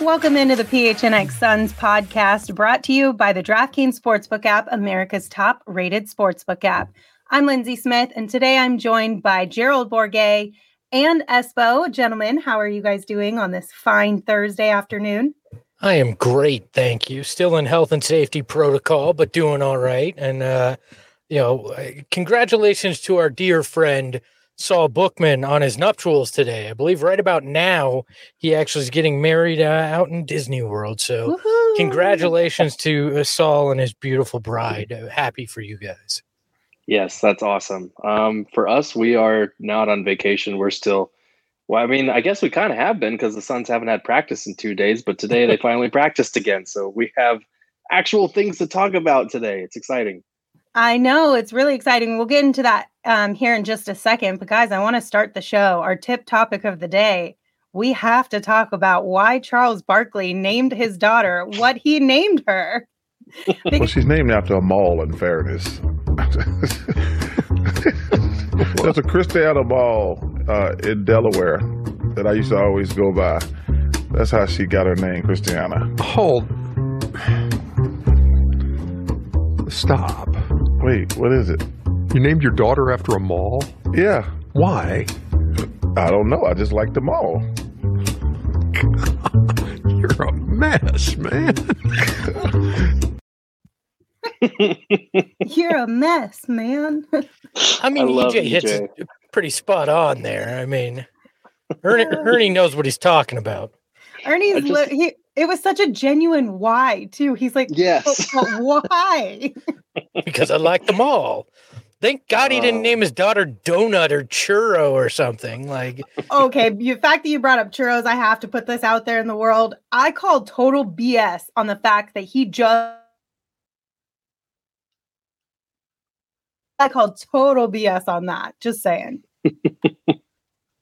Welcome into the PHNX Suns podcast brought to you by the DraftKings Sportsbook app, America's top rated sportsbook app. I'm Lindsay Smith, and today I'm joined by Gerald Bourguet and Espo. Gentlemen, how are you guys doing on this fine Thursday afternoon? I am great, thank you. Still in health and safety protocol, but doing all right. And uh, you know, congratulations to our dear friend Saul Bookman on his nuptials today. I believe right about now he actually is getting married uh, out in Disney World. So, Woo-hoo! congratulations to uh, Saul and his beautiful bride. Uh, happy for you guys. Yes, that's awesome. Um, for us, we are not on vacation. We're still, well, I mean, I guess we kind of have been because the Suns haven't had practice in two days, but today they finally practiced again. So we have actual things to talk about today. It's exciting. I know it's really exciting. We'll get into that um, here in just a second. But guys, I want to start the show. Our tip topic of the day. We have to talk about why Charles Barkley named his daughter what he named her. well, she's named after a mall. In fairness, there's a Christiana Mall uh, in Delaware that I used to always go by. That's how she got her name, Christiana. Hold. Stop. Wait, what is it? You named your daughter after a mall? Yeah. Why? I don't know. I just like the mall. You're a mess, man. You're a mess, man. I mean, I EJ, EJ hits pretty spot on there. I mean, Ernie, Ernie knows what he's talking about. Ernie's just, li- he, it was such a genuine why too. He's like, yes, but, but why? because I like them all. Thank God he didn't oh. name his daughter Donut or Churro or something. Like, okay, the fact that you brought up churros, I have to put this out there in the world. I called total BS on the fact that he just. I called total BS on that. Just saying.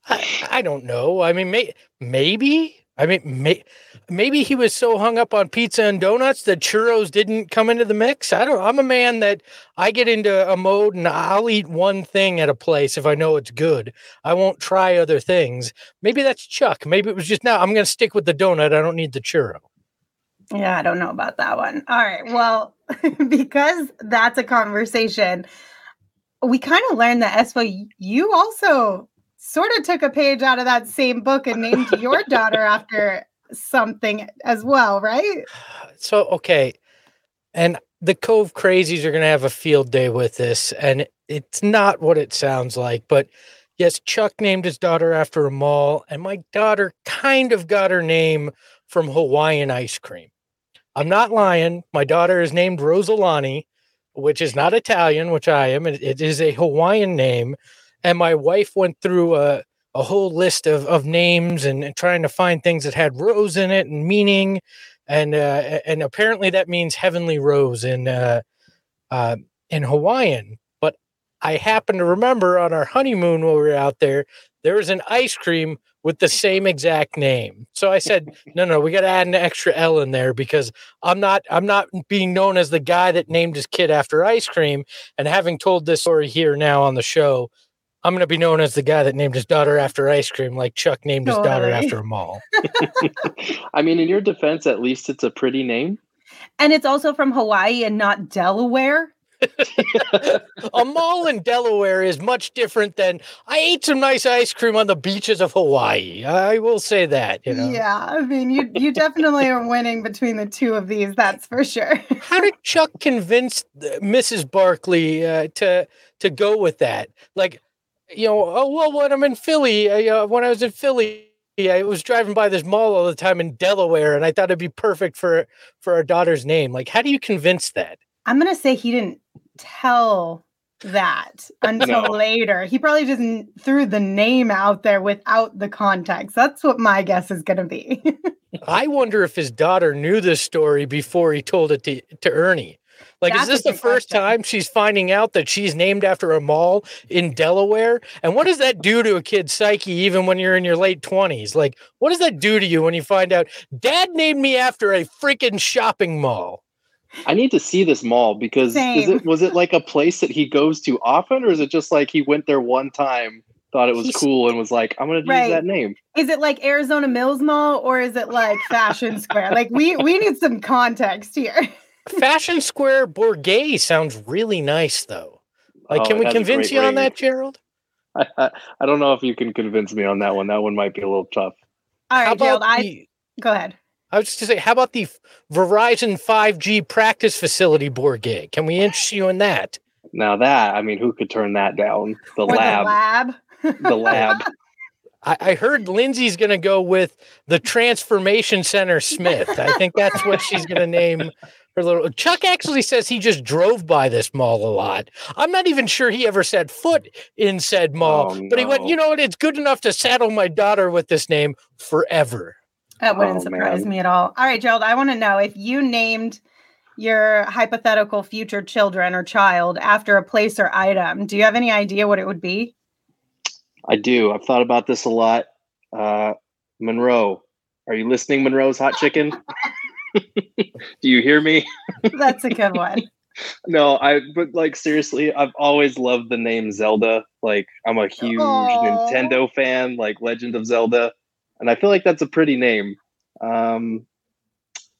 I, I don't know. I mean, may, maybe I mean, may, maybe he was so hung up on pizza and donuts that churros didn't come into the mix. I don't. I'm a man that I get into a mode and I'll eat one thing at a place if I know it's good. I won't try other things. Maybe that's Chuck. Maybe it was just now. I'm going to stick with the donut. I don't need the churro. Yeah, I don't know about that one. All right. Well, because that's a conversation, we kind of learned that Espo, you also sort of took a page out of that same book and named your daughter after something as well, right? So, okay. And the Cove Crazies are going to have a field day with this. And it's not what it sounds like. But yes, Chuck named his daughter after a mall. And my daughter kind of got her name from Hawaiian ice cream. I'm not lying. My daughter is named Rosalani, which is not Italian, which I am. it is a Hawaiian name and my wife went through a, a whole list of, of names and, and trying to find things that had rose in it and meaning and uh, and apparently that means heavenly rose in uh, uh, in Hawaiian. But I happen to remember on our honeymoon while we were out there, there was an ice cream with the same exact name. So I said, no, no, we got to add an extra L in there because I'm not I'm not being known as the guy that named his kid after ice cream. And having told this story here now on the show, I'm going to be known as the guy that named his daughter after ice cream, like Chuck named his daughter after a mall. I mean, in your defense, at least it's a pretty name. And it's also from Hawaii and not Delaware. a mall in Delaware is much different than I ate some nice ice cream on the beaches of Hawaii. I will say that. You know? Yeah, I mean, you you definitely are winning between the two of these. That's for sure. How did Chuck convince Mrs. Barkley uh, to to go with that? Like you know, oh well, when I'm in Philly, I, uh, when I was in Philly, I was driving by this mall all the time in Delaware, and I thought it'd be perfect for for our daughter's name. Like, how do you convince that? I'm gonna say he didn't tell that until No. later. He probably just threw the name out there without the context. That's what my guess is going to be. I wonder if his daughter knew this story before he told it to, to Ernie. Like, That's is this the first question. time she's finding out that she's named after a mall in Delaware? And what does that do to a kid's psyche, even when you're in your late 20s? Like, what does that do to you when you find out dad named me after a freaking shopping mall? I need to see this mall because is it was it like a place that he goes to often, or is it just like he went there one time, thought it was He's- cool, and was like, "I'm going to Right. use that name." is it like Arizona Mills Mall or is it like Fashion Square? Like we we need some context here. Fashion Square Bourguet sounds really nice, though. Like, Oh, can we convince great you on that, Gerald? I, I, I don't know if you can convince me on that one. That one might be a little tough. All right, Gerald, about I go ahead. I was just to say, how about the Verizon 5G practice facility Bourguet? Can we interest you in that? Now that I mean, who could turn that down? The Or lab, the lab. the lab. I, I heard Lindsay's going to go with the Transformation Center Smith. I think that's what she's going to name her little. Chuck actually says he just drove by this mall a lot. I'm not even sure he ever set foot in said mall, Oh, but he went, no. you know what? It's good enough to saddle my daughter with this name forever. That wouldn't Oh, surprise man. me at all. All right, Gerald, I want to know if you named your hypothetical future children or child after a place or item, do you have any idea what it would be? I do. I've thought about this a lot. Uh, Monroe, are you listening? Monroe's hot chicken. do you hear me? That's a good one. No, I but like seriously, I've always loved the name Zelda. Like I'm a huge Aw. Nintendo fan, like Legend of Zelda, and I feel like that's a pretty name. Um,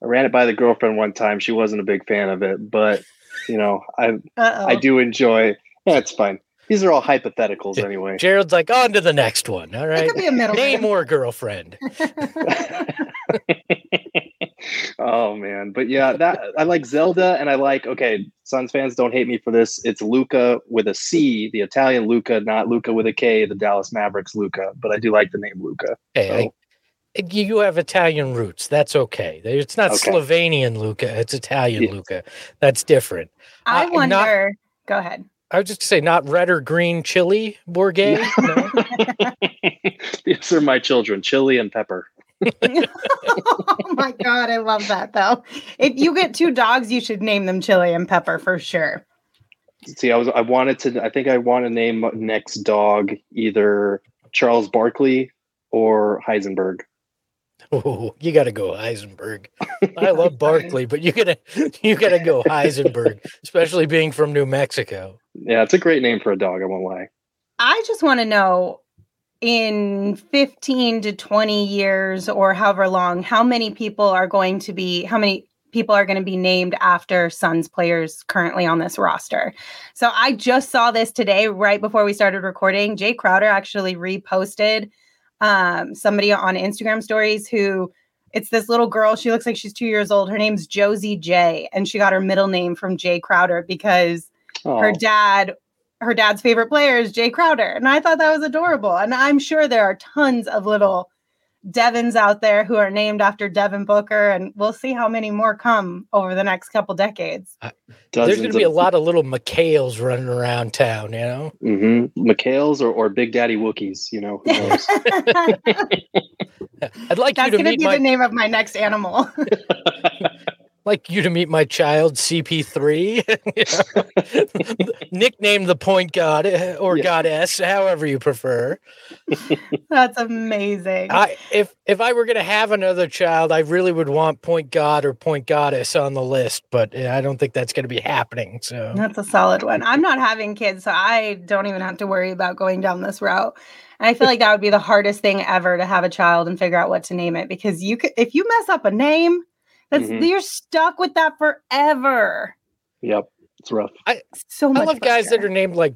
I ran it by the girlfriend one time. She wasn't a big fan of it, but you know, I Uh-oh. I do enjoy. Yeah, it's fine. These are all hypotheticals anyway. Gerald's like, on to the next one. All right. It right. could be a middle Name name. or girlfriend. oh man, but yeah, that I like Zelda, and I like. Okay, Suns fans, don't hate me for this. It's Luca with a C, the Italian Luca, not Luca with a K, the Dallas Mavericks Luca. But I do like the name Luca. Hey, I- you you have Italian roots. That's okay. It's not Okay. Slovenian Luca. It's Italian Yeah. Luca. That's different. I Uh, not- wonder. Go ahead. I was just to say, not red or green chili Bourguet. No? These are my children, chili and pepper. oh my god, I love that though. If you get two dogs, you should name them Chili and Pepper for sure. See, I was I wanted to. I think I want to name next dog either Charles Barkley or Heisenberg. Oh, you got to go Heisenberg. I love Barkley, but you gotta you gotta go Heisenberg, especially being from New Mexico. Yeah, it's a great name for a dog. I won't lie. I just want to know in 15 to 20 years or however long, how many people are going to be, how many people are going to be named after Suns players currently on this roster. So I just saw this today, right before we started recording. Jae Crowder actually reposted um, somebody on Instagram stories who it's this little girl. She looks like she's two years old. Her name's Josie J, and she got her middle name from Jae Crowder because her Oh, dad her dad's favorite player is Jae Crowder. And I thought that was adorable. And I'm sure there are tons of little Devons out there who are named after Devin Booker. And we'll see how many more come over the next couple decades. There's going to be a lot of little McHales running around town. You know, hmm McHale's or, or Big Daddy Wookiees. You know, who knows? I'd like That's you to going to meet be my the name of my next animal. like you to meet my child CP3. You know? Nickname the point god eh, or Yeah. goddess, however you prefer. That's amazing. I if if I were going to have another child, I really would want point god or point goddess on the list, but I don't think that's going to be happening. So That's a solid one. I'm not having kids, so I don't even have to worry about going down this route. And I feel like that would be the hardest thing ever to have a child and figure out what to name it because you could if you mess up a name, that's Mhm. you're stuck with that forever. yep, it's rough. I So much I love guys that are named like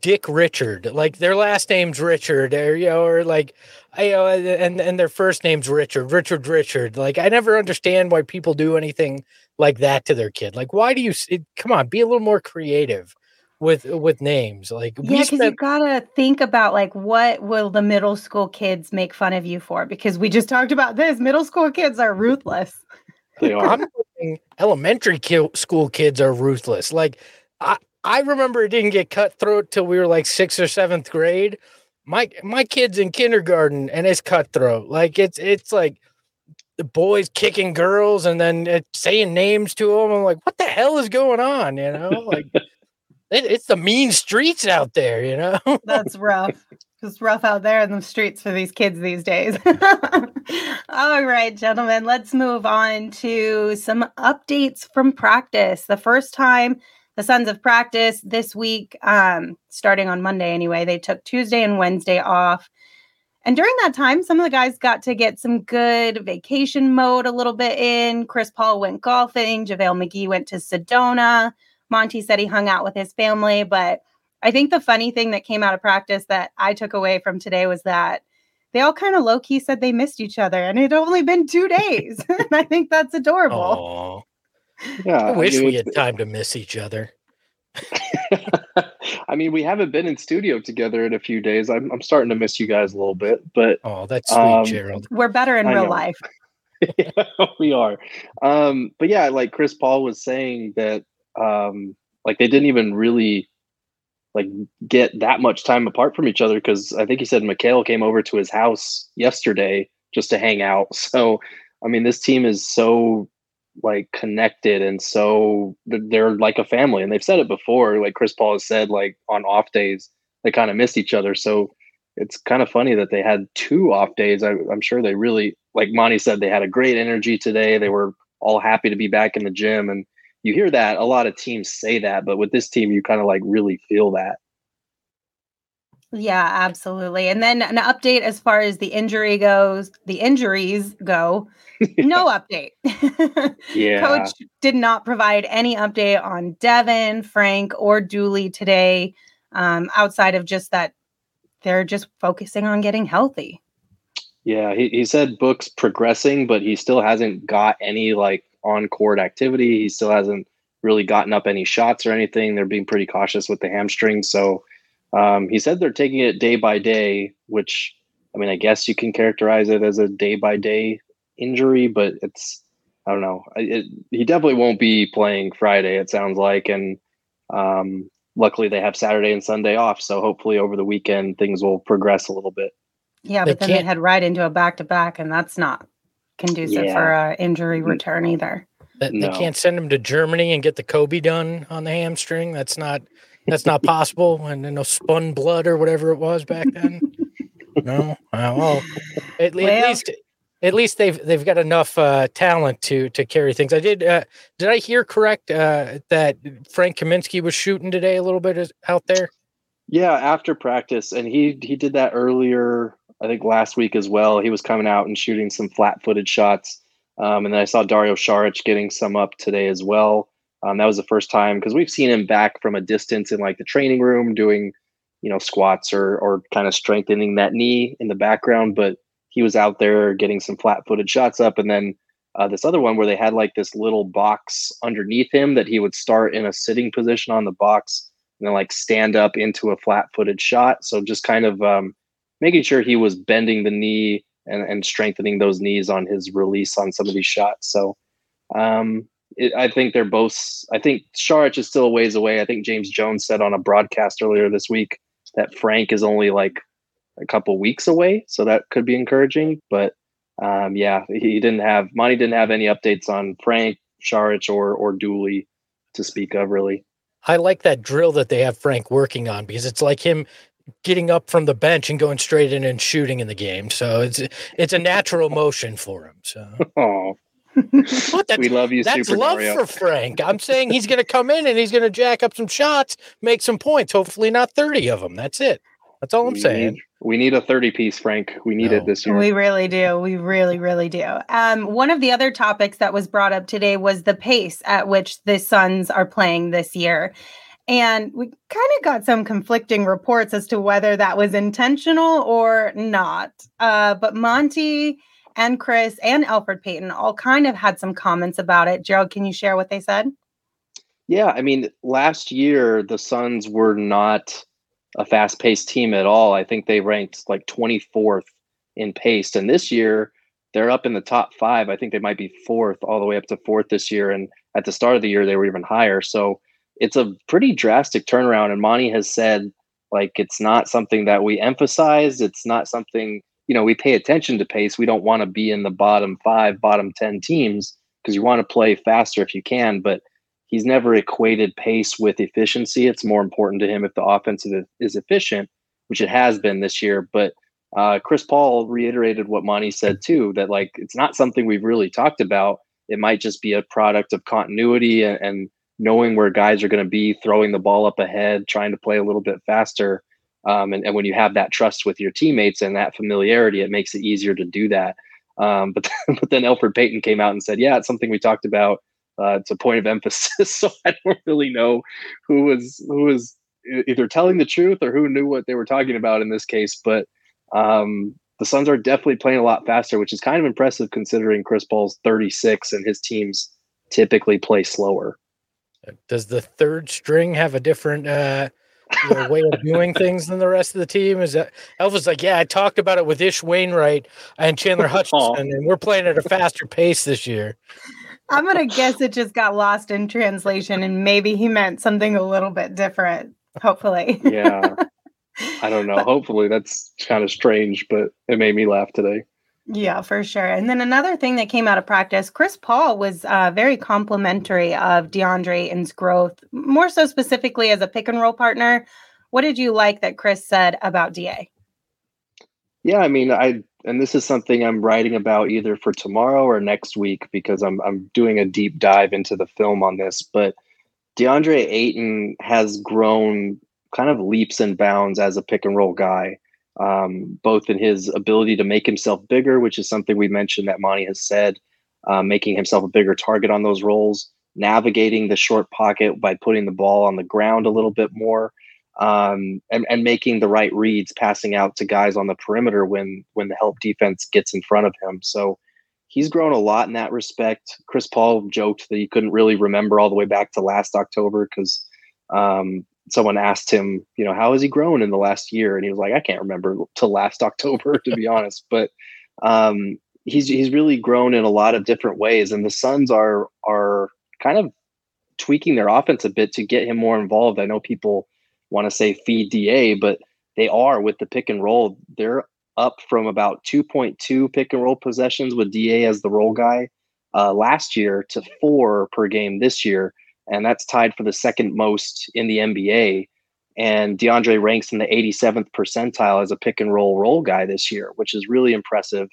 Dick Richard, like their last name's Richard, or you know, or like I you know, and and their first name's Richard, Richard, Richard. Like I never understand why people do anything like that to their kid. Like, why do you? It, come on, be a little more creative with with names. Like Yeah, we because you gotta think about like what will the middle school kids make fun of you for? Because we just talked about this. Middle school kids are ruthless. They are. I'm thinking elementary ki- school kids are ruthless. Like I, I remember it didn't get cutthroat till we were like sixth or seventh grade. My my kid's in kindergarten and it's cutthroat. Like it's it's like the boys kicking girls and then it, saying names to them. I'm like, what the hell is going on? You know, like it, it's the mean streets out there. You know, That's rough. It's rough out there in the streets for these kids these days. All right, gentlemen, let's move on to some updates from practice. The first time the Suns of practice this week, um, starting on Monday anyway, they took Tuesday and Wednesday off. And during that time, some of the guys got to get some good vacation mode a little bit in. Chris Paul went golfing. JaVale McGee went to Sedona. Monty said he hung out with his family. But I think the funny thing that came out of practice that I took away from today was that they all kind of low key said they missed each other and it had only been two days. and I think that's adorable. Aw, Yeah, I wish mean, we it's- had time to miss each other. I mean, we haven't been in studio together in a few days. I'm, I'm starting to miss you guys a little bit, but Oh, that's sweet, Um, Gerald. We're better in I real know. life. we are. Um, but yeah, like Chris Paul was saying that, um, like they didn't even really like get that much time apart from each other because I think he said Mikal came over to his house yesterday just to hang out. So, I mean, this team is so like connected and so they're like a family. And they've said it before. Like Chris Paul has said, like on off days they kind of miss each other. So it's kind of funny that they had two off days. I, I'm sure they really, like Monty said, they had a great energy today. They were all happy to be back in the gym. And you hear that a lot of teams say that, but with this team, you kind of like really feel that. Yeah, absolutely. And then an update as far as the injury goes, the injuries go. No update. Yeah. Coach did not provide any update on Devin, Frank, or Dooley today, um, outside of just that they're just focusing on getting healthy. Yeah, he, he said Book's progressing, but he still hasn't got any like on court activity. He still hasn't really gotten up any shots or anything. They're being pretty cautious with the hamstring. So um, he said they're taking it day by day, which I mean, I guess you can characterize it as a day by day injury, but it's I don't know. It, he definitely won't be playing Friday. It sounds like, and um, luckily they have Saturday and Sunday off. So hopefully over the weekend things will progress a little bit. Yeah, They but then they can't- head right into a back to back, and that's not conducive Yeah. for a injury return either. That No. They can't send him to Germany and get the Kobe done on the hamstring. That's not that's not possible. And then no spun blood or whatever it was back then. no, Uh, well, at, le- at least at least they've they've got enough uh, talent to to carry things. I did. Uh, did I hear correct uh, that Frank Kaminsky was shooting today a little bit out there? Yeah, after practice, and he he did that earlier. I think last week as well. He was coming out and shooting some flat-footed shots, um, and then I saw Dario Saric getting some up today as well. Um, that was the first time because we've seen him back from a distance in like the training room doing, you know, squats or or kind of strengthening that knee in the background. But he was out there getting some flat-footed shots up, and then uh, this other one where they had like this little box underneath him that he would start in a sitting position on the box and then like stand up into a flat-footed shot. So just kind of um, making sure he was bending the knee and, and strengthening those knees on his release on some of these shots. So um, it, I think they're both. I think Saric is still a ways away. I think James Jones said on a broadcast earlier this week that Frank is only like a couple weeks away, so that could be encouraging. But um, yeah, he didn't have Monty didn't have any updates on Frank, Saric, or or Dooley to speak of really. I like that drill that they have Frank working on because it's like him getting up from the bench and going straight in and shooting in the game. So it's it's a natural motion for him. So Oh, what that's, we love you, that's Super love Mario. for Frank. I'm saying he's going to come in and he's going to jack up some shots, make some points. Hopefully not 30 of them. That's it. That's all I'm we saying. Need, we need a 30 piece, Frank. We need No. it this year. We really do. We really, really do. Um, one of the other topics that was brought up today was the pace at which the Suns are playing this year. And we kind of got some conflicting reports as to whether that was intentional or not. Uh, but Monty and Chris and Elfrid Payton all kind of had some comments about it. Gerald, can you share what they said? Yeah, I mean, last year the Suns were not a fast-paced team at all. I think they ranked like 24th in pace, and this year they're up in the top five. I think they might be fourth, all the way up to fourth this year. And at the start of the year, they were even higher. So it's a pretty drastic turnaround. And Monty has said like it's not something that we emphasize. It's not something you know we pay attention to pace. We don't want to be in the bottom five, bottom ten teams because you want to play faster if you can. But he's never equated pace with efficiency. It's more important to him if the offense is efficient, which it has been this year. But uh, Chris Paul reiterated what Monty said too, that like it's not something we've really talked about. It might just be a product of continuity and, and knowing where guys are going to be, throwing the ball up ahead, trying to play a little bit faster. Um, and, and when you have that trust with your teammates and that familiarity, it makes it easier to do that. Um, but but then Elfrid Payton came out and said, "Yeah, it's something we talked about. Uh, it's a point of emphasis." so I don't really know who was who was either telling the truth or who knew what they were talking about in this case. But um, the Suns are definitely playing a lot faster, which is kind of impressive considering Chris Paul's 36 and his teams typically play slower. Does the third string have a different uh, you know, way of doing things than the rest of the team? Is that Elvis like, yeah, I talked about it with Ish Wainwright and Chandler Hutchinson, and we're playing at a faster pace this year. I'm gonna guess it just got lost in translation, and maybe he meant something a little bit different. Hopefully, yeah. I don't know. Hopefully, that's kind of strange, but it made me laugh today. Yeah, for sure. And then another thing that came out of practice, Chris Paul was uh, very complimentary of DeAndre Ayton's growth, more so specifically as a pick and roll partner. What did you like that Chris said about DA? Yeah, I mean, I and this is something I'm writing about either for tomorrow or next week because I'm I'm doing a deep dive into the film on this. But DeAndre Ayton has grown kind of leaps and bounds as a pick and roll guy, um, both in his ability to make himself bigger, which is something we mentioned that Monty has said, uh, making himself a bigger target on those rolls, navigating the short pocket by putting the ball on the ground a little bit more, um, and, and making the right reads, passing out to guys on the perimeter when when the help defense gets in front of him. So he's grown a lot in that respect. Chris Paul joked that he couldn't really remember all the way back to last October because um, someone asked him, you know, how has he grown in the last year? And he was like, I can't remember till last October, to be honest. But um, he's he's really grown in a lot of different ways, and the Suns are are kind of tweaking their offense a bit to get him more involved. I know people want to say feed Da, but they are with the pick and roll. They're up from about 2.2 pick and roll possessions with Da as the roll guy uh, last year to four per game this year and that's tied for the second most in the NBA. And DeAndre ranks in the 87th percentile as a pick and roll roll guy this year, which is really impressive.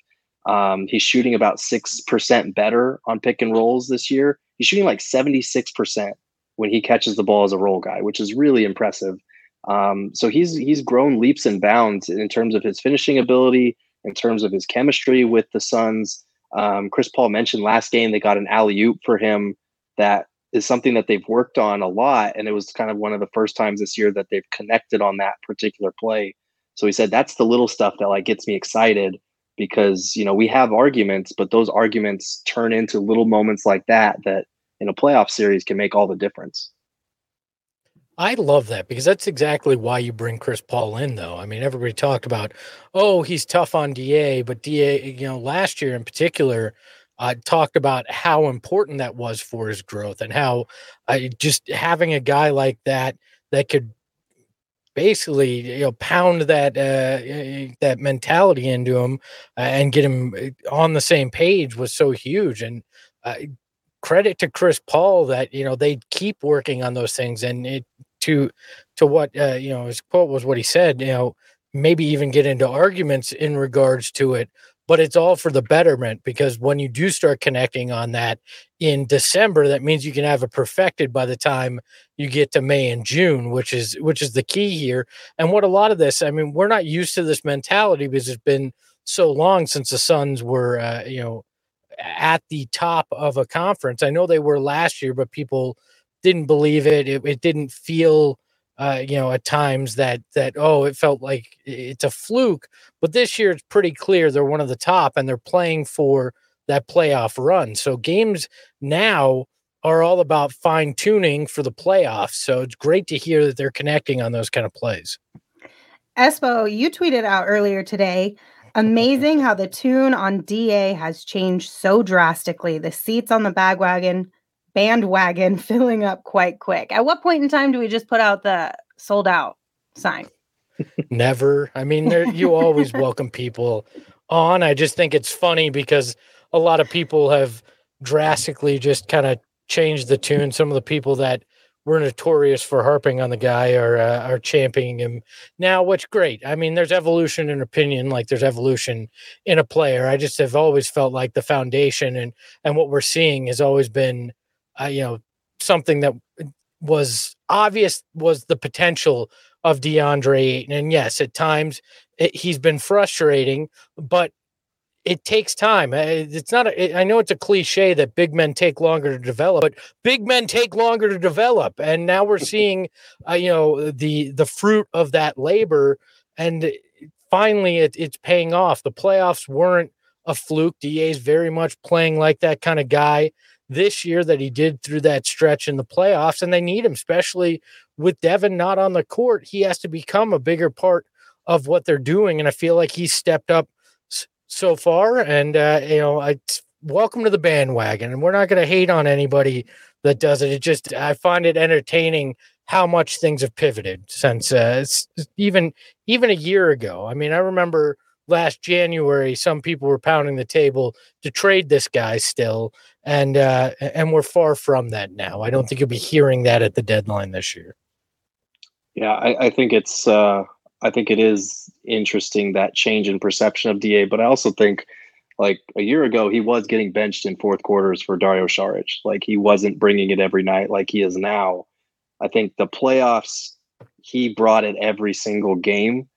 Um, he's shooting about 6% better on pick and rolls this year. He's shooting like 76% when he catches the ball as a roll guy, which is really impressive. Um, so he's he's grown leaps and bounds in terms of his finishing ability, in terms of his chemistry with the Suns. Um, Chris Paul mentioned last game they got an alley oop for him that is something that they've worked on a lot. And it was kind of one of the first times this year that they've connected on that particular play. So he said, that's the little stuff that like gets me excited because, you know, we have arguments, but those arguments turn into little moments like that, that in a playoff series can make all the difference. I love that because that's exactly why you bring Chris Paul in, though. I mean, everybody talked about, oh, he's tough on DA, but DA, you know, last year in particular, uh, talked about how important that was for his growth and how uh, just having a guy like that that could basically you know pound that uh, that mentality into him uh, and get him uh, on the same page was so huge. And uh, credit to Chris Paul that you know they keep working on those things. And it to to what you know his quote was what he said you know maybe even get into arguments in regards to it but it's all for the betterment because when you do start connecting on that in December, that means you can have it perfected by the time you get to May and June, which is which is the key here. And what a lot of this, I mean, we're not used to this mentality because it's been so long since the Suns were, uh, you know, at the top of a conference. I know they were last year, but people didn't believe it. It, it didn't feel uh, you know, at times that that oh, it felt like it's a fluke. But this year, it's pretty clear they're one of the top, and they're playing for that playoff run. So games now are all about fine tuning for the playoffs. So it's great to hear that they're connecting on those kind of plays. Espo, you tweeted out earlier today. Amazing how the tune on DA has changed so drastically. The seats on the bagwagon bandwagon filling up quite quick. At what point in time do we just put out the sold out sign? Never. I mean, there you always welcome people on. I just think it's funny because a lot of people have drastically just kind of changed the tune. Some of the people that were notorious for harping on the guy are uh, are championing him now, which great. I mean, there's evolution in opinion, like there's evolution in a player. I just have always felt like the foundation and and what we're seeing has always been, uh, you know, something that was obvious was the potential of DeAndre Ayton. And yes, at times it, he's been frustrating, but it takes time. Eh, it's not. A, I know it's a cliche that big men take longer to develop, but big men take longer to develop. And now we're seeing, uh, you know, the the fruit of that labor, and finally it, it's paying off. The playoffs weren't a fluke. Da is very much playing like that kind of guy this year that he did through that stretch in the playoffs, and they need him, especially with Devin not on the court. He has to become a bigger part of what they're doing, and I feel like he's stepped up so far. And, uh, you know, I welcome to the bandwagon. And we're not going to hate on anybody that does it. It just, I find it entertaining how much things have pivoted since uh, even even a year ago. I mean, I remember last January, some people were pounding the table to trade this guy still, and uh, and we're far from that now. I don't think you'll be hearing that at the deadline this year. Yeah, I, I think it's uh, I think it is interesting that change in perception of Da, but I also think like a year ago he was getting benched in fourth quarters for Dario Saric. Like he wasn't bringing it every night like he is now. I think the playoffs he brought it every single game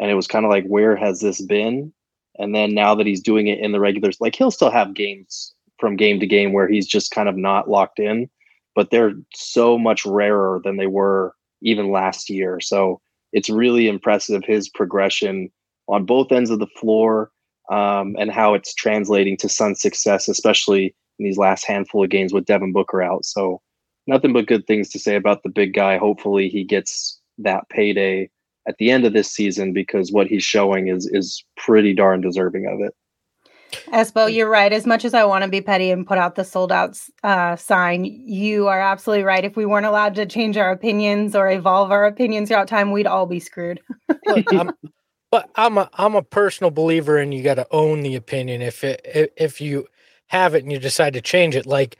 and it was kind of like where has this been? And then now that he's doing it in the regulars like he'll still have games from game to game where he's just kind of not locked in, but they're so much rarer than they were even last year. So it's really impressive his progression on both ends of the floor um, and how it's translating to Sun's success, especially in these last handful of games with Devin Booker out. So nothing but good things to say about the big guy. Hopefully he gets that payday at the end of this season because what he's showing is is pretty darn deserving of it. Espo, you're right. As much as I want to be petty and put out the sold out uh, sign, you are absolutely right. If we weren't allowed to change our opinions or evolve our opinions throughout time, we'd all be screwed. Look, I'm, but I'm a I'm a personal believer, and you got to own the opinion. If it if you have it and you decide to change it, like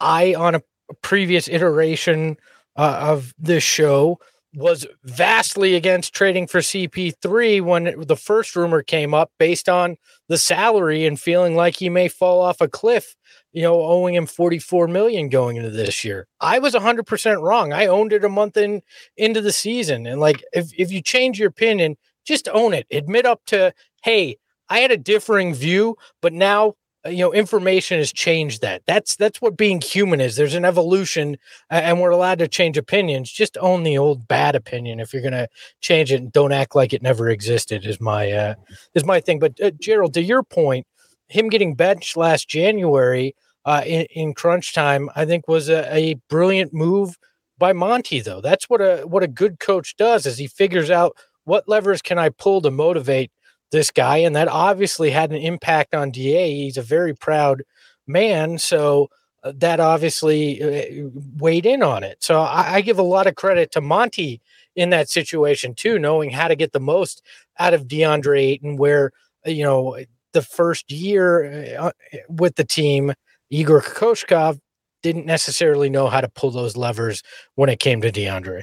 I on a previous iteration uh, of this show was vastly against trading for CP3 when the first rumor came up based on the salary and feeling like he may fall off a cliff, you know, owing him 44 million going into this year. I was 100% wrong. I owned it a month in into the season and like if if you change your opinion, just own it. Admit up to, "Hey, I had a differing view, but now you know information has changed that. That's that's what being human is. There's an evolution and we're allowed to change opinions. Just own the old bad opinion if you're going to change it and don't act like it never existed is my uh is my thing. But uh, gerald to your point him getting benched last january uh in, in crunch time i think was a, a brilliant move by monty though. That's what a what a good coach does is he figures out what levers can i pull to motivate this guy, and that obviously had an impact on Da. He's a very proud man, so uh, that obviously uh, weighed in on it. So I, I, give a lot of credit to Monty in that situation too, knowing how to get the most out of DeAndre Ayton. Where uh, you know the first year with the team, Igor Kokoshkov didn't necessarily know how to pull those levers when it came to DeAndre.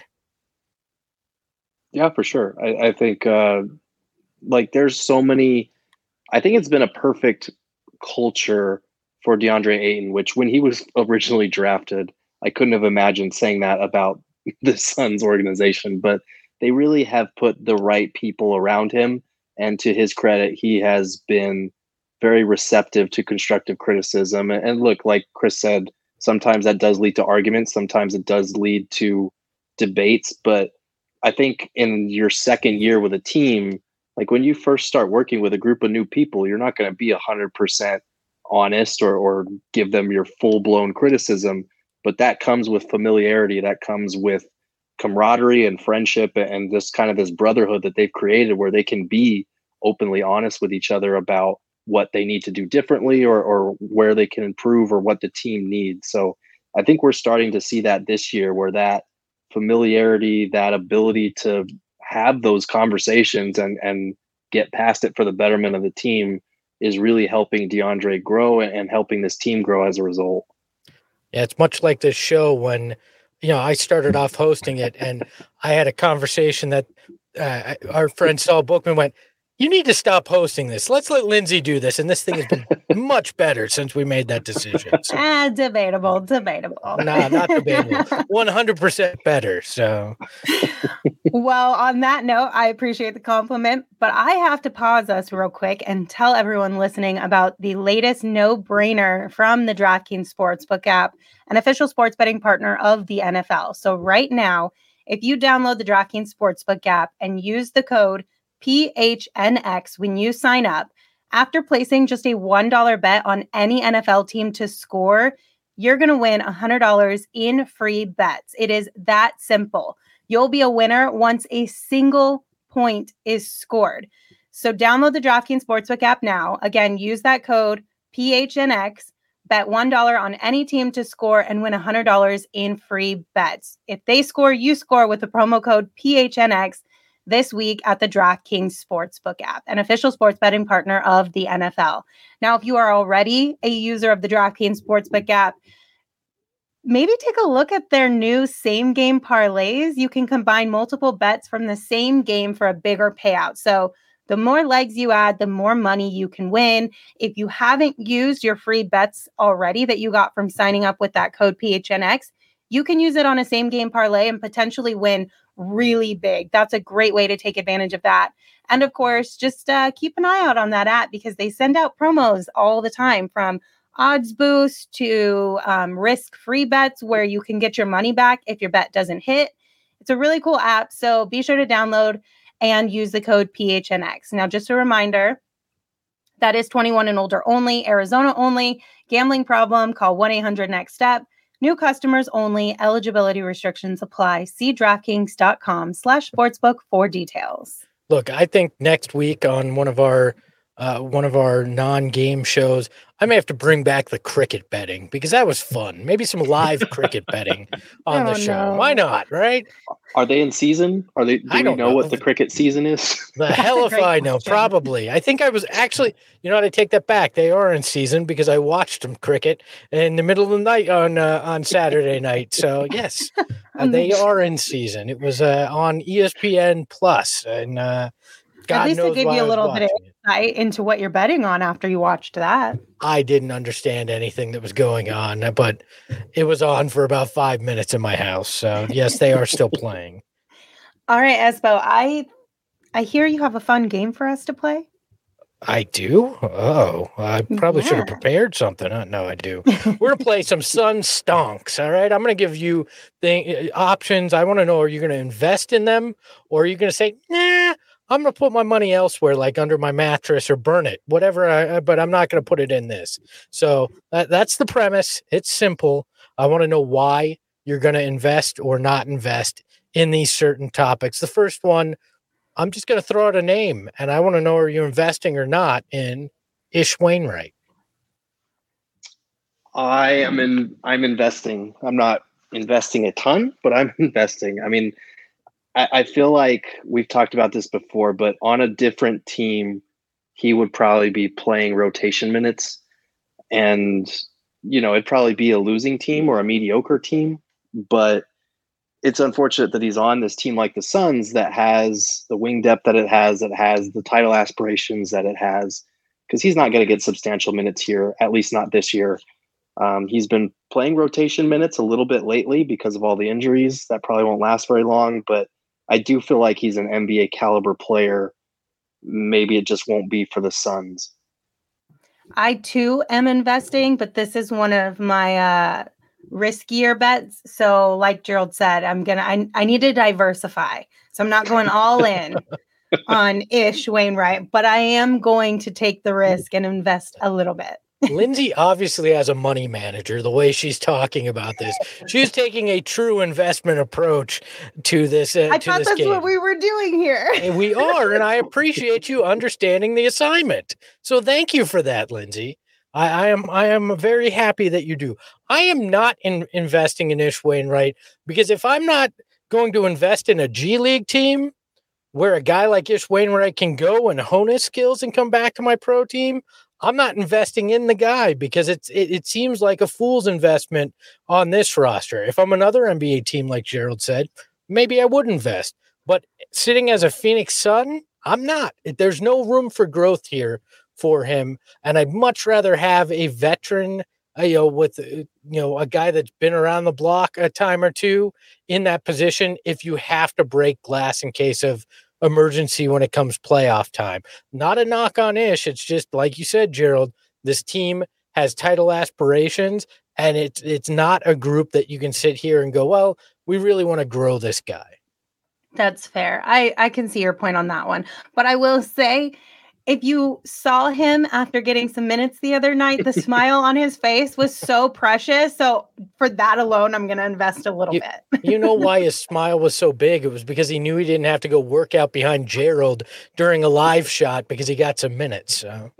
Yeah, for sure. I, I think uh, like there's so many I think it's been a perfect culture for DeAndre Ayton, which when he was originally drafted, I couldn't have imagined saying that about the Suns organization, but they really have put the right people around him. And to his credit, he has been very receptive to constructive criticism. And look, like Chris said, sometimes that does lead to arguments, sometimes it does lead to debates. But I think in your second year with a team, like when you first start working with a group of new people you're not going to be 100% honest or, or give them your full-blown criticism but that comes with familiarity that comes with camaraderie and friendship and this kind of this brotherhood that they've created where they can be openly honest with each other about what they need to do differently or, or where they can improve or what the team needs. So I think we're starting to see that this year where that familiarity, that ability to have those conversations and and get past it for the betterment of the team is really helping DeAndre grow and helping this team grow as a result. Yeah, it's much like this show when you know I started off hosting it and I had a conversation that uh, our friend Saul Bookman went, you need to stop hosting this. Let's let Lindsay do this. And this thing has been much better since we made that decision. So. Ah, debatable, debatable. nah, not debatable. 100% better. So, well, on that note, I appreciate the compliment, but I have to pause us real quick and tell everyone listening about the latest no brainer from the DraftKings Sportsbook app, an official sports betting partner of the NFL. So, right now, if you download the DraftKings Sportsbook app and use the code PHNX when you sign up. After placing just a $1 bet on any NFL team to score, you're going to win $100 in free bets. It is that simple. You'll be a winner once a single point is scored. So download the DraftKings Sportsbook app now. Again, use that code PHNX, bet $1 on any team to score and win $100 in free bets. If they score, you score with the promo code PHNX this week at the DraftKings Sportsbook app, an official sports betting partner of the NFL. Now, if you are already a user of the DraftKings Sportsbook app, maybe take a look at their new same game parlays. You can combine multiple bets from the same game for a bigger payout. So, the more legs you add, the more money you can win. If you haven't used your free bets already that you got from signing up with that code PHNX, you can use it on a same game parlay and potentially win really big. That's a great way to take advantage of that. And of course, just uh, keep an eye out on that app because they send out promos all the time from odds boost to um, risk free bets where you can get your money back if your bet doesn't hit. It's a really cool app. So be sure to download and use the code PHNX. Now, just a reminder that is 21 and older only, Arizona only. Gambling problem, call 1 800 NEXT STEP. New customers only. Eligibility restrictions apply. See DraftKings.com slash sportsbook for details. Look, I think next week on one of our uh, one of our non-game shows, I may have to bring back the cricket betting because that was fun. Maybe some live cricket betting on oh, the show. No. Why not? Right? Are they in season? Are they? Do I don't know, know, what the cricket season is. The hell if I know. Question. Probably. I think I was actually. You know what? I take that back. They are in season because I watched them cricket in the middle of the night on uh, on Saturday night. So yes, uh, they are in season. It was uh, on ESPN Plus, and uh, God At least it gave you a little bit of insight into what you're betting on after you watched that. I didn't understand anything that was going on, but it was on for about five minutes in my house. So yes, they are still playing. All right, Espo, I I hear you have a fun game for us to play. I do. Oh, I probably yeah. should have prepared something. Uh, no, I do. We're gonna play some Sun Stonks. All right, I'm gonna give you the uh, options. I want to know: Are you gonna invest in them, or are you gonna say, Nah, I'm going to put my money elsewhere, like under my mattress or burn it, whatever. I, but I'm not going to put it in this. So that, that's the premise. It's simple. I want to know why you're going to invest or not invest in these certain topics. The first one, I'm just going to throw out a name and I want to know are you investing or not in Ish Wainwright? I am in I'm investing. I'm not investing a ton, but I'm investing. I mean, I, I feel like we've talked about this before, but on a different team, he would probably be playing rotation minutes. And, you know, it'd probably be a losing team or a mediocre team. But it's unfortunate that he's on this team like the Suns that has the wing depth that it has, that has the title aspirations that it has, because he's not going to get substantial minutes here, at least not this year. Um, he's been playing rotation minutes a little bit lately because of all the injuries. That probably won't last very long, but I do feel like he's an NBA caliber player. Maybe it just won't be for the Suns. I too am investing, but this is one of my uh, riskier bets. So, like Gerald said, I'm gonna I, I need to diversify. So I'm not going all in on Ish Wainwright, but I am going to take the risk and invest a little bit. Lindsay obviously has a money manager the way she's talking about this. She's taking a true investment approach to this. Uh, I to thought this that's game. what we were doing here. And we are, and I appreciate you understanding the assignment. So thank you for that, Lindsay. I, I am I am very happy that you do. I am not in, investing in Ish Wainwright because if I'm not going to invest in a G League team where a guy like Ish Wainwright can go and hone his skills and come back to my pro team, I'm not investing in the guy because it's it, it seems like a fool's investment on this roster. If I'm another NBA team, like Gerald said, maybe I would invest. But sitting as a Phoenix Sun, I'm not. There's no room for growth here for him, and I'd much rather have a veteran, uh, you know, with uh, you know a guy that's been around the block a time or two in that position. If you have to break glass in case of emergency when it comes playoff time. Not a knock on Ish. It's just like you said, Gerald, this team has title aspirations and it's it's not a group that you can sit here and go, well, we really want to grow this guy. That's fair. I I can see your point on that one. But I will say if you saw him after getting some minutes the other night, the smile on his face was so precious. So for that alone, I'm going to invest a little you, bit. you know why his smile was so big? It was because he knew he didn't have to go work out behind Gerald during a live shot because he got some minutes. So.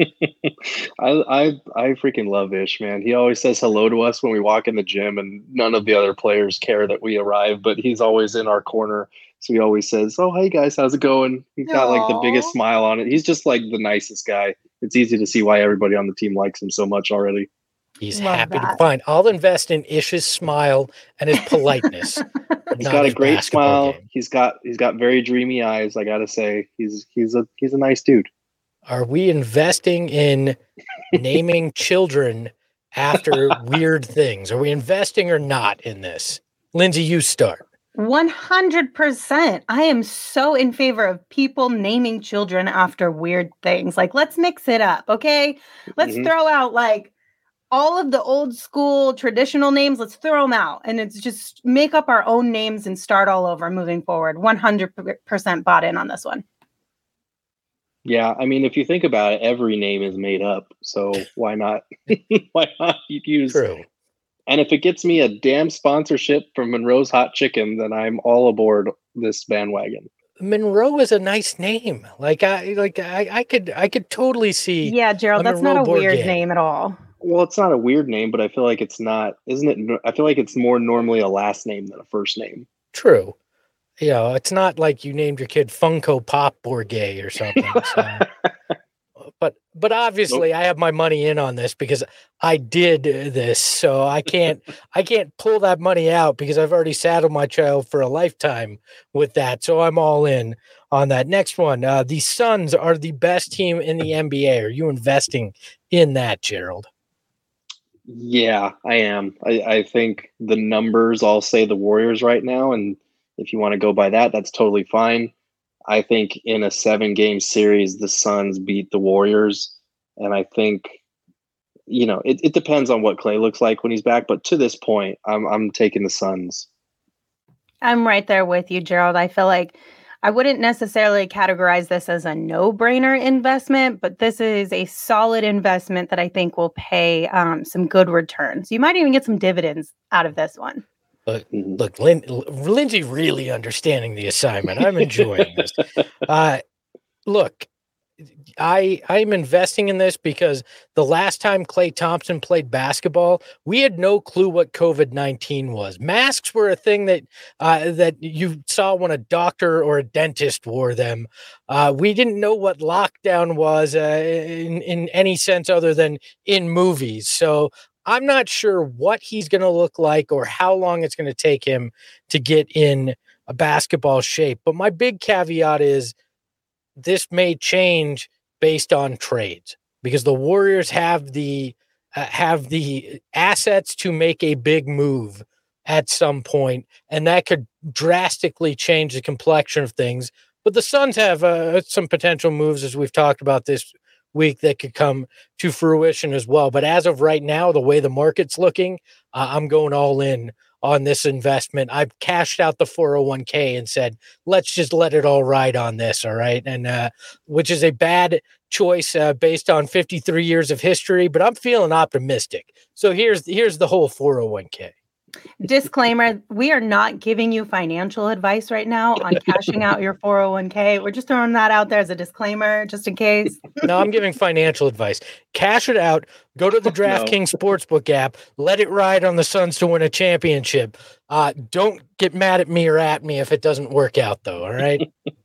I, I I freaking love Ish, man. He always says hello to us when we walk in the gym, and none of the other players care that we arrive, but he's always in our corner so he always says, "Oh, hey guys, how's it going?" He's got like the biggest smile on it. He's just like the nicest guy. It's easy to see why everybody on the team likes him so much already. He's Love happy that. to find. I'll invest in Ish's smile and his politeness. he's got a great smile. Game. He's got he's got very dreamy eyes. I gotta say, he's he's a he's a nice dude. Are we investing in naming children after weird things? Are we investing or not in this? Lindsay, you start. 100%. I am so in favor of people naming children after weird things. Like, let's mix it up, okay? Let's mm-hmm. throw out like all of the old school traditional names, let's throw them out and it's just make up our own names and start all over moving forward. 100% bought in on this one. Yeah, I mean, if you think about it, every name is made up. So why not? why not use True. And if it gets me a damn sponsorship from Monroe's Hot Chicken, then I'm all aboard this bandwagon. Monroe is a nice name. Like I like I, I could I could totally see. Yeah, Gerald, that's Monroe not a weird game. name at all. Well, it's not a weird name, but I feel like it's not, isn't it? I feel like it's more normally a last name than a first name. True. You know, it's not like you named your kid Funko Pop Bourguet or something. So. but but obviously nope. I have my money in on this because I did this, so I can't I can't pull that money out because I've already saddled my child for a lifetime with that. So I'm all in on that. Next one, uh, the Suns are the best team in the NBA. Are you investing in that, Gerald? Yeah, I am. I, I think the numbers all say the Warriors right now, and if you want to go by that, that's totally fine. I think in a seven game series, the Suns beat the Warriors. And I think, you know, it, it depends on what Klay looks like when he's back. But to this point, I'm, I'm taking the Suns. I'm right there with you, Gerald. I feel like I wouldn't necessarily categorize this as a no brainer investment, but this is a solid investment that I think will pay um, some good returns. You might even get some dividends out of this one. Look, mm-hmm. look, Lin- Lindsay really understanding the assignment. I'm enjoying this. Uh, look, I I'm investing in this because the last time Klay Thompson played basketball, we had no clue what COVID nineteen was. Masks were a thing that uh, that you saw when a doctor or a dentist wore them. Uh, we didn't know what lockdown was uh, in in any sense other than in movies. So I'm not sure what he's going to look like or how long it's going to take him to get in a basketball shape. But my big caveat is this may change based on trades because the Warriors have the uh, have the assets to make a big move at some point, and that could drastically change the complexion of things. But the Suns have uh, some potential moves, as we've talked about this week that could come to fruition as well. But as of right now, the way the market's looking, uh, I'm going all in on this investment. I've cashed out the 401k and said, let's just let it all ride on this. All right. And, uh, which is a bad choice uh, based on 53 years of history, but I'm feeling optimistic. So here's, here's the whole 401k. Disclaimer we are not giving you financial advice right now on cashing out your 401k. We're just throwing that out there as a disclaimer, just in case. No, I'm giving financial advice. Cash it out. Go to the No. DraftKings Sportsbook app. Let it ride on the Suns to win a championship. Uh, don't get mad at me or at me if it doesn't work out, though. All right.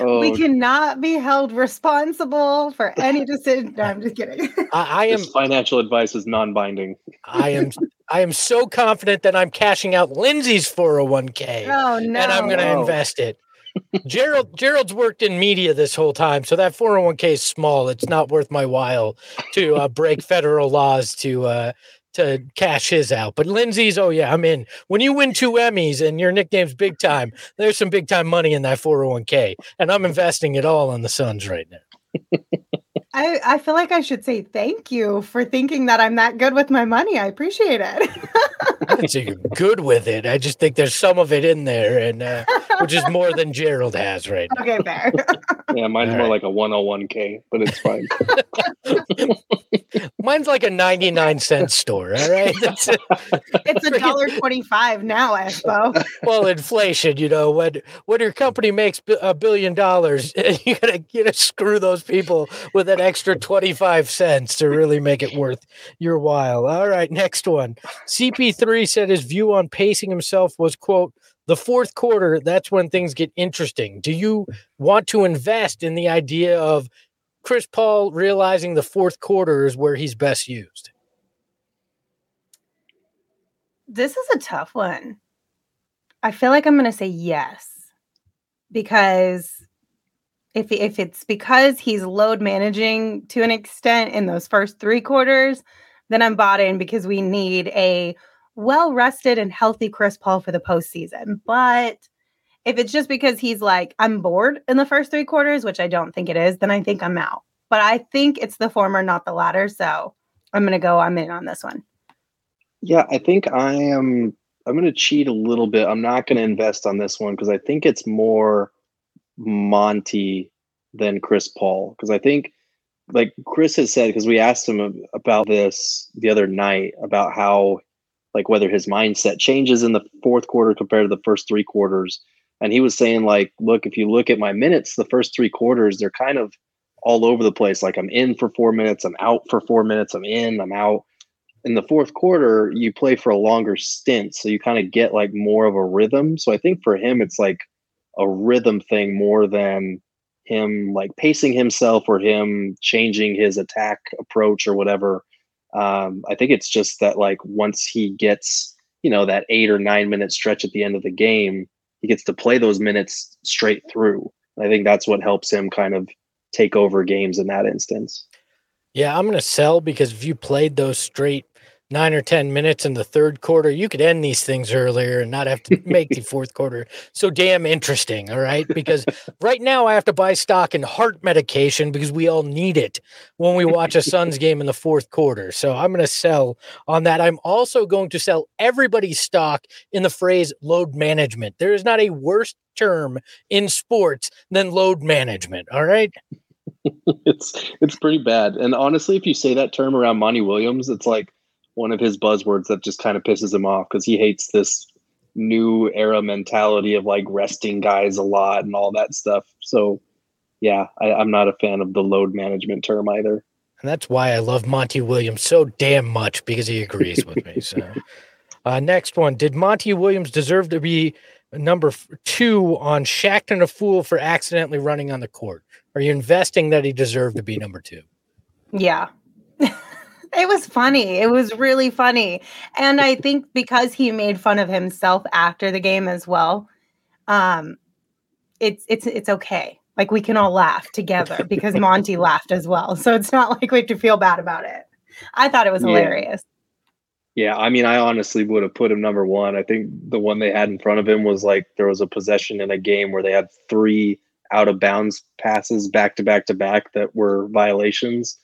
Oh, We cannot be held responsible for any decision. No, I'm just kidding. I, I am. this financial advice is non-binding. I am. I am so confident that I'm cashing out Lindsay's 401k. oh no. and I'm going to No. invest it. Gerald Gerald's worked in media this whole time, so that 401k is small. It's not worth my while to uh, break federal laws to uh, to cash his out. But Lindsay's, oh yeah, I'm in. When you win two Emmys and your nickname's Big Time, there's some big time money in that 401k, and I'm investing it all on the Suns right now. I, I feel like I should say thank you for thinking that I'm that good with my money. I appreciate it. I didn't say you're good with it. I just think there's some of it in there, and uh, which is more than Gerald has right now. okay, fair. Yeah, mine's All more right. like a 101k, but it's fine. Mine's like a 99 cent store. All right. That's it. It's a dollar twenty-five now, Espo. well, inflation, you know, when when your company makes a billion dollars, you gotta you gotta screw those people with an extra twenty five cents to really make it worth your while. All right, next one. CP3 said his view on pacing himself was quote the fourth quarter. That's when things get interesting. Do you want to invest in the idea of Chris Paul realizing the fourth quarter is where he's best used? This is a tough one. I feel like I'm going to say yes because if if it's because he's load managing to an extent in those first 3 quarters, then I'm bought in because we need a well rested and healthy Chris Paul for the postseason. But if it's just because he's like I'm bored in the first 3 quarters, which I don't think it is, then I think I'm out. But I think it's the former not the latter, so I'm to go I'm in on this one. Yeah, I think I am. I'm to cheat a little bit. I'm not to invest on this one because I think it's more Monty than Chris Paul. Because I think, like Chris has said, because we asked him about this the other night about how, like, whether his mindset changes in the fourth quarter compared to the first three quarters. And he was saying, like, look, if you look at my minutes, the first three quarters, they're kind of all over the place. Like, I'm in for four minutes, I'm out for four minutes, I'm in, I'm out in the fourth quarter you play for a longer stint so you kind of get like more of a rhythm so i think for him it's like a rhythm thing more than him like pacing himself or him changing his attack approach or whatever. Um, i think it's just that like once he gets you know that eight or nine minute stretch at the end of the game he gets to play those minutes straight through. I think that's what helps him kind of take over games in that instance. Yeah, I'm going to sell because if you played those straight nine or 10 minutes in the third quarter, you could end these things earlier and not have to make the fourth quarter so damn interesting. All right. Because right now I have to buy stock in heart medication because we all need it when we watch a Suns game in the fourth quarter. So I'm going to sell on that. I'm also going to sell everybody's stock in the phrase load management. There is not a worse term in sports than load management. All right. it's it's pretty bad. And honestly, if you say that term around Monty Williams, it's like one of his buzzwords that just kind of pisses him off because he hates this new era mentality of like resting guys a lot and all that stuff. So yeah, I, I'm not a fan of the load management term either. And that's why I love Monty Williams so damn much because he agrees with me. So, uh, next one: Did Monty Williams deserve to be number two on Shaqtin' a Fool for accidentally running on the court? Are you investing that he deserved to be number two? Yeah. it was funny. It was really funny. And I think because he made fun of himself after the game as well, um it's it's it's okay. Like we can all laugh together because Monty laughed as well. So it's not like we have to feel bad about it. I thought it was Yeah. hilarious. Yeah, I mean, I honestly would have put him number one. I think the one they had in front of him was like there was a possession in a game where they had three out of bounds passes back to back to back that were violations,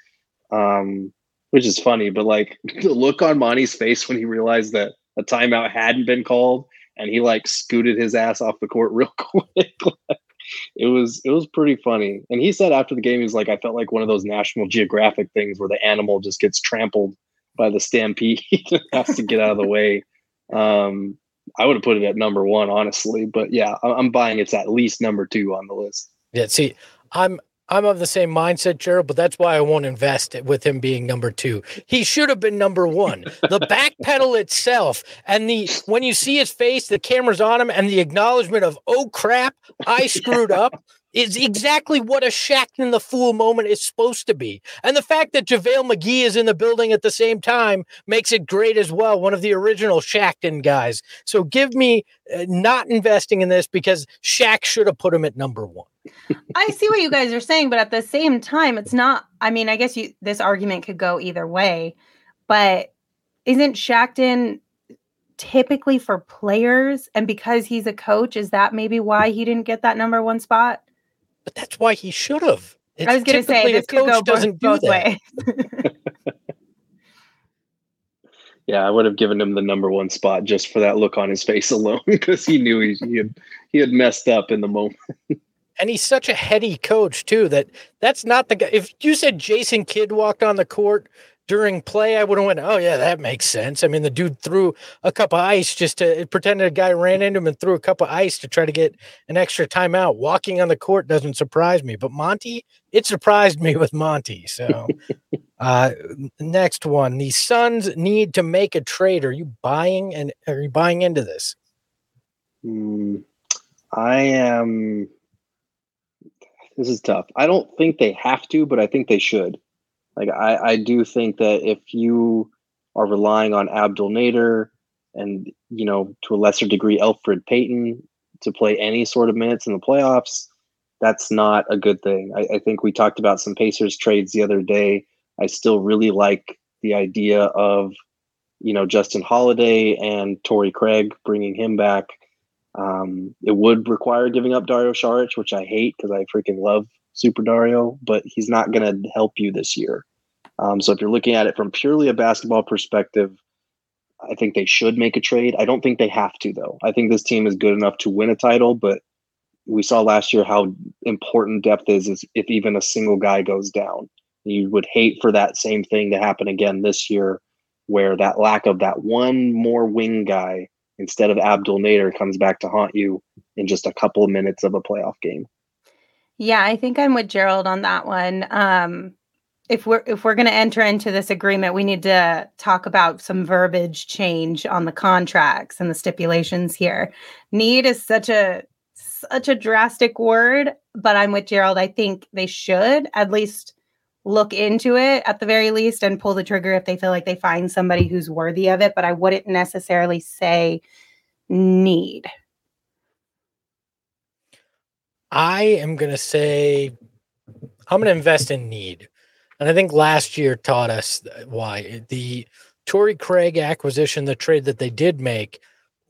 um, which is funny. But like the look on Monty's face when he realized that a timeout hadn't been called and he like scooted his ass off the court real quick. it was it was pretty funny. And he said after the game, he was like, I felt like one of those National Geographic things where the animal just gets trampled by the stampede and has to get out of the way. Um, I would have put it at number one, honestly. But yeah, I'm buying it's at least number two on the list. Yeah, see, I'm I'm of the same mindset, Gerald, but that's why I won't invest it with him being number two. He should have been number one. The back pedal itself and the when you see his face, the camera's on him, and the acknowledgement of oh crap, I screwed up is exactly what a Shaqtin' the Fool moment is supposed to be. And the fact that JaVale McGee is in the building at the same time makes it great as well. One of the original Shaqtin' guys. So give me uh, not investing in this because Shaq should have put him at number one. I see what you guys are saying, but at the same time, it's not. I mean, I guess you this argument could go either way, but isn't Shaqtin typically for players? And because he's a coach, is that maybe why he didn't get that number one spot? But that's why he should have. I was going to say this could go both, both ways. yeah, I would have given him the number one spot just for that look on his face alone because he knew he, he had he had messed up in the moment. And he's such a heady coach too that that's not the guy. If you said Jason Kidd walked on the court during play, I would have went, "Oh yeah, that makes sense." I mean, the dude threw a cup of ice just to pretended a guy ran into him and threw a cup of ice to try to get an extra timeout. Walking on the court doesn't surprise me, but Monty, it surprised me with Monty. So, uh, next one, the Suns need to make a trade. Are you buying and are you buying into this? Mm, I am. This is tough. I don't think they have to, but I think they should. Like I, I do think that if you are relying on Abdul Nader and you know to a lesser degree Elfrid Payton to play any sort of minutes in the playoffs, that's not a good thing. I, I think we talked about some Pacers trades the other day. I still really like the idea of you know Justin Holiday and Torrey Craig bringing him back. Um, it would require giving up Dario Saric, which I hate because I freaking love Super Dario, but he's not going to help you this year. Um, so if you're looking at it from purely a basketball perspective, I think they should make a trade. I don't think they have to, though. I think this team is good enough to win a title, but we saw last year how important depth is, is if even a single guy goes down. You would hate for that same thing to happen again this year, where that lack of that one more wing guy instead of Abdul Nader comes back to haunt you in just a couple of minutes of a playoff game. Yeah, I think I'm with Gerald on that one. Um, if we're if we're going to enter into this agreement, we need to talk about some verbiage change on the contracts and the stipulations here. Need is such a such a drastic word, but I'm with Gerald. I think they should at least look into it at the very least and pull the trigger if they feel like they find somebody who's worthy of it, but I wouldn't necessarily say need. I am going to say I'm going to invest in need. And I think last year taught us why the Torrey Craig acquisition, the trade that they did make,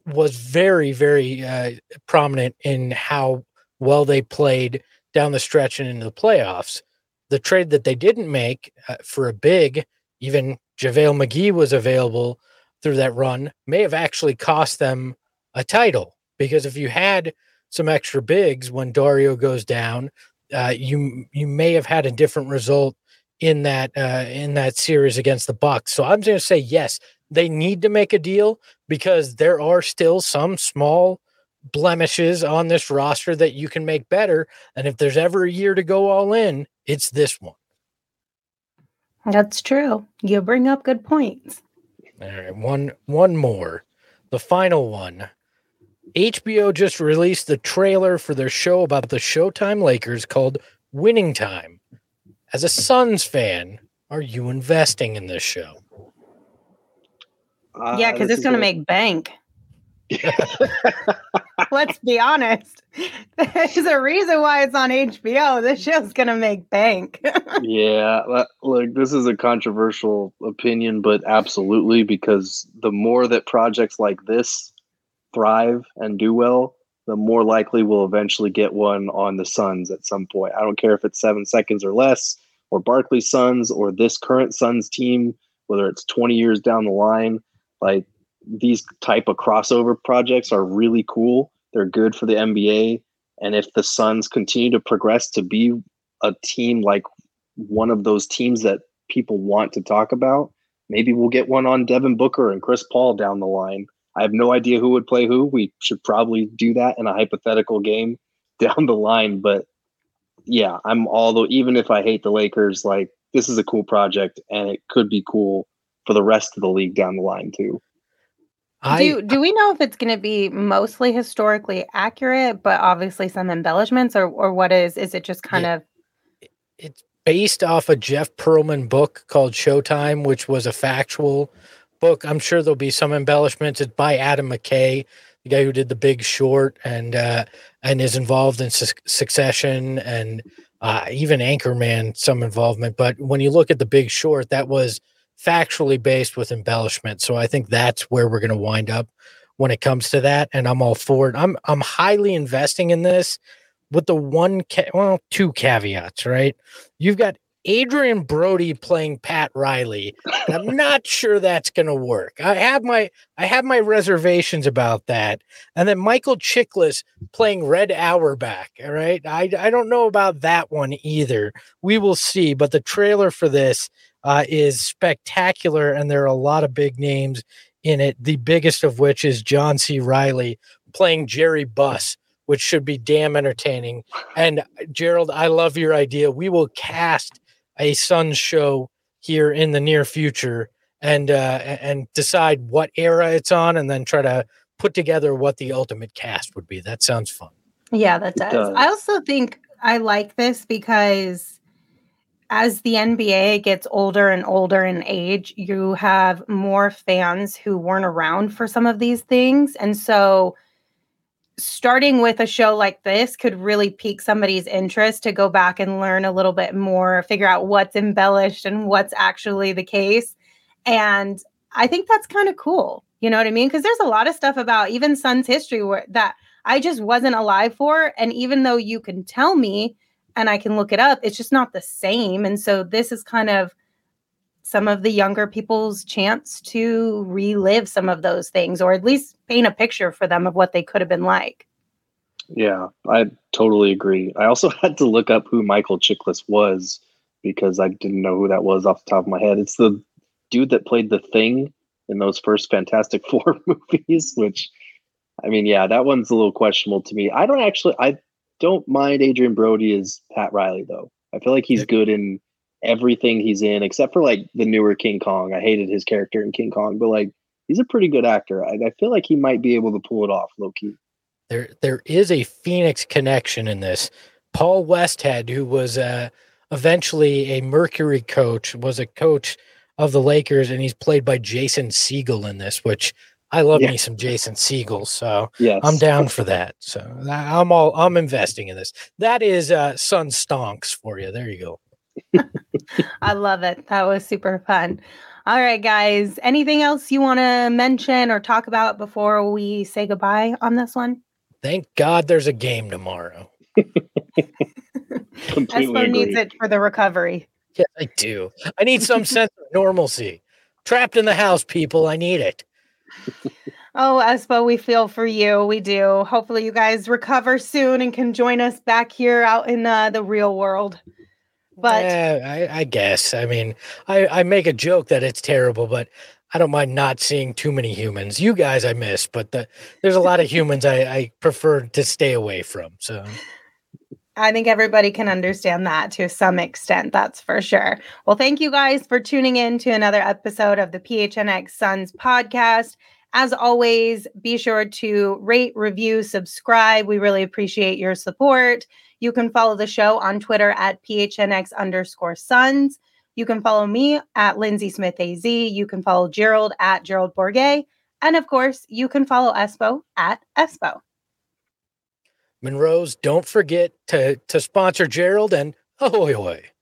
was very, very uh, prominent in how well they played down the stretch and into the playoffs. The trade that they didn't make uh, for a big, even JaVale McGee was available through that run, may have actually cost them a title. Because if you had some extra bigs when Dario goes down, uh, you you may have had a different result in that uh, in that series against the Bucks. So I'm going to say yes, they need to make a deal because there are still some small blemishes on this roster that you can make better. And if there's ever a year to go all in, it's this one. That's true. You bring up good points. All right, one one more. The final one. HBO just released the trailer for their show about the Showtime Lakers called Winning Time. As a Suns fan, are you investing in this show? Uh, yeah, because it's going to make bank. Let's be honest. There's a reason why it's on HBO. This show's going to make bank. yeah, look, this is a controversial opinion, but absolutely, because the more that projects like this thrive and do well, the more likely we'll eventually get one on the Suns at some point. I don't care if it's seven seconds or less, or Barkley Suns, or this current Suns team, whether it's 20 years down the line. Like these type of crossover projects are really cool. They're good for the NBA. And if the Suns continue to progress to be a team like one of those teams that people want to talk about, maybe we'll get one on Devin Booker and Chris Paul down the line. I have no idea who would play who. We should probably do that in a hypothetical game down the line. But yeah, I'm all the even if I hate the Lakers, like this is a cool project and it could be cool for the rest of the league down the line too. I, do do we know if it's going to be mostly historically accurate, but obviously some embellishments, or or what is is it just kind yeah, of? It's based off a Jeff Pearlman book called Showtime, which was a factual book. I'm sure there'll be some embellishments. It's by Adam McKay, the guy who did The Big Short, and uh, and is involved in su- Succession and uh, even Anchorman, some involvement. But when you look at The Big Short, that was factually based with embellishment. So I think that's where we're going to wind up when it comes to that. And I'm all for it. I'm I'm highly investing in this with the one ca- well two caveats. Right, you've got Adrien Brody playing Pat Riley. I'm not sure that's going to work. I have my I have my reservations about that. And then Michael Chiklis playing Red Auerbach. All right, I I don't know about that one either. We will see. But the trailer for this uh, is spectacular, and there are a lot of big names in it. The biggest of which is John C. Reilly playing Jerry Buss, which should be damn entertaining. And uh, Gerald, I love your idea. We will cast a Sun show here in the near future and uh, and decide what era it's on, and then try to put together what the ultimate cast would be. That sounds fun. Yeah, that does. does. I also think I like this because as the NBA gets older and older in age, you have more fans who weren't around for some of these things. And so starting with a show like this could really pique somebody's interest to go back and learn a little bit more, figure out what's embellished and what's actually the case. And I think that's kind of cool. You know what I mean? Because there's a lot of stuff about even Suns history where that I just wasn't alive for. And even though you can tell me, and I can look it up, it's just not the same. And so this is kind of some of the younger people's chance to relive some of those things or at least paint a picture for them of what they could have been like. Yeah, I totally agree. I also had to look up who Michael Chiklis was because I didn't know who that was off the top of my head. It's the dude that played the thing in those first Fantastic Four movies, which I mean, yeah, that one's a little questionable to me. I don't actually I don't mind Adrien Brody as Pat Riley though. I feel like he's good in everything he's in, except for like the newer King Kong. I hated his character in King Kong, but like he's a pretty good actor. I, I feel like he might be able to pull it off, low key. There, there is a Phoenix connection in this. Paul Westhead, who was uh, eventually a Mercury coach, was a coach of the Lakers, and he's played by Jason Segel in this, which I love yeah. me some Jason Segel, so yes. I'm down for that. So I'm all I'm investing in this. That is uh Sun Stonks for you. There you go. I love it. That was super fun. All right, guys. Anything else you want to mention or talk about before we say goodbye on this one? Thank God there's a game tomorrow. Espo needs it for the recovery. Yeah, I do. I need some sense of normalcy. Trapped in the house, people. I need it oh, Espo, we feel for you. We do. Hopefully, you guys recover soon and can join us back here out in uh, the real world. But I, I, guess. I mean, I, I make a joke that it's terrible, but I don't mind not seeing too many humans. You guys I miss, but the, there's a lot of humans I, I prefer to stay away from. So I think everybody can understand that to some extent. That's for sure. Well, thank you guys for tuning in to another episode of the PHNX Suns podcast. As always, be sure to rate, review, subscribe. We really appreciate your support. You can follow the show on Twitter at PHNX underscore Suns. You can follow me at Lindsay Smith AZ. You can follow Gerald at Gerald Bourguet. And of course, you can follow Espo at Espo. Monroe's, don't forget to to sponsor Gerald and ahoy ahoy.